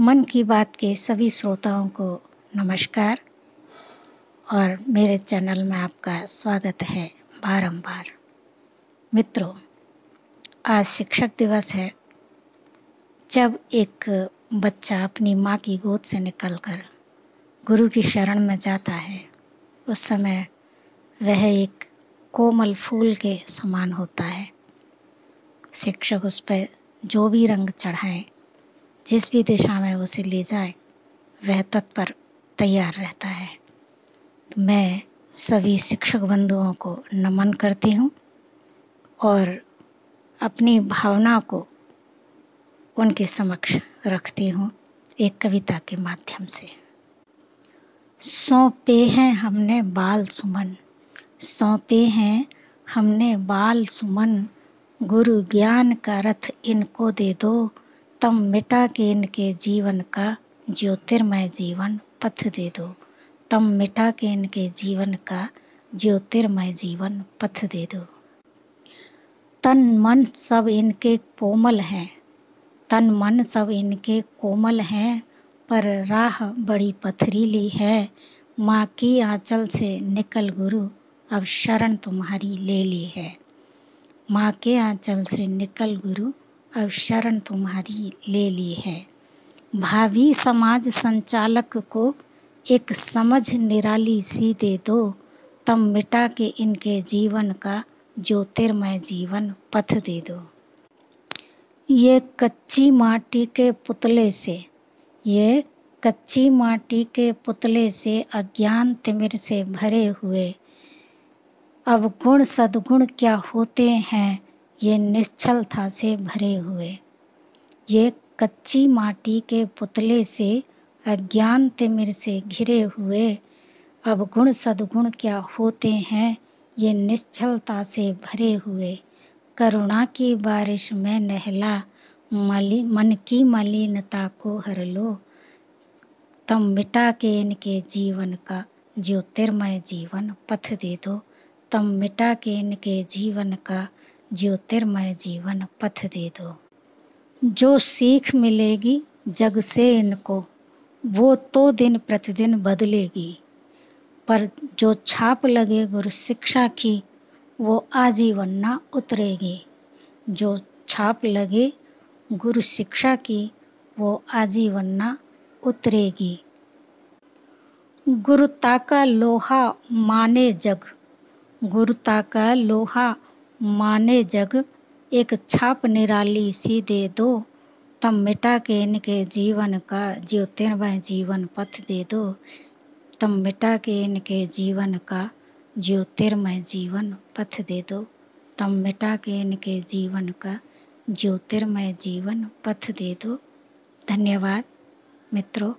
मन की बात के सभी श्रोताओं को नमस्कार। और मेरे चैनल में आपका स्वागत है बारंबार। मित्रों, आज शिक्षक दिवस है। जब एक बच्चा अपनी माँ की गोद से निकलकर गुरु की शरण में जाता है, उस समय वह एक कोमल फूल के समान होता है। शिक्षक उस पर जो भी रंग चढ़ाए जिस भी दिशा में उसे ले जाए, वह तत्पर तैयार रहता है। तो मैं सभी शिक्षक बंधुओं को नमन करती हूँ और अपनी भावना को उनके समक्ष रखती हूँ एक कविता के माध्यम से। सौंपे हैं हमने बाल सुमन, सौंपे हैं हमने बाल सुमन, गुरु ज्ञान का रथ इनको दे दो तम मिटा के इनके जीवन का ज्योतिर्मय जीवन पथ दे दो। तम मिटा के इनके जीवन का ज्योतिर्मय जीवन पथ दे दो। तन मन सब इनके कोमल हैं। तन मन सब इनके कोमल हैं, पर राह बड़ी पथरीली है। माँ की आंचल से निकल गुरु, अब शरण तुम्हारी ले ली है। माँ के आंचल से निकल गुरु अब शरण तुम्हारी ले ली है। भावी समाज संचालक को एक समझ निराली सी दे दो। तम मिटा के इनके जीवन का ज्योतिर्मय जीवन पथ दे दो। ये कच्ची माटी के पुतले से, ये कच्ची माटी के पुतले से अज्ञान तिमिर से भरे हुए। अब गुण सदगुण क्या होते हैं? ये निश्चलता से भरे हुए। ये कच्ची माटी के पुतले से अज्ञान तिमिर से घिरे हुए। अब गुण सदगुण क्या होते हैं, ये निश्चलता से भरे हुए। करुणा की बारिश में नहला, मली, मन की मलिनता को हर लो। तम मिटा के इनके जीवन का ज्योतिर्मय जीवन पथ दे दो। तम मिटा के इनके जीवन का ज्योतिर्मय जीवन पथ दे दो। जो सीख मिलेगी जग से इनको, वो तो दिन प्रतिदिन बदलेगी। पर जो छाप लगे गुरु शिक्षा की, वो आजीवन ना उतरेगी। जो छाप लगे गुरु शिक्षा की, वो आजीवन ना उतरेगी। गुरुता का लोहा माने जग गुरुता का लोहा माने जग, एक छाप निराली सी दे दो। तब मिटा के इनके जीवन का ज्योतिर्मय जीवन पथ दे दो। तब मिटा के इनके जीवन का ज्योतिर्मय जीवन पथ दे दो। तब मिटा के इनके जीवन का ज्योतिर्मय जीवन पथ दे दो। धन्यवाद, मित्रों।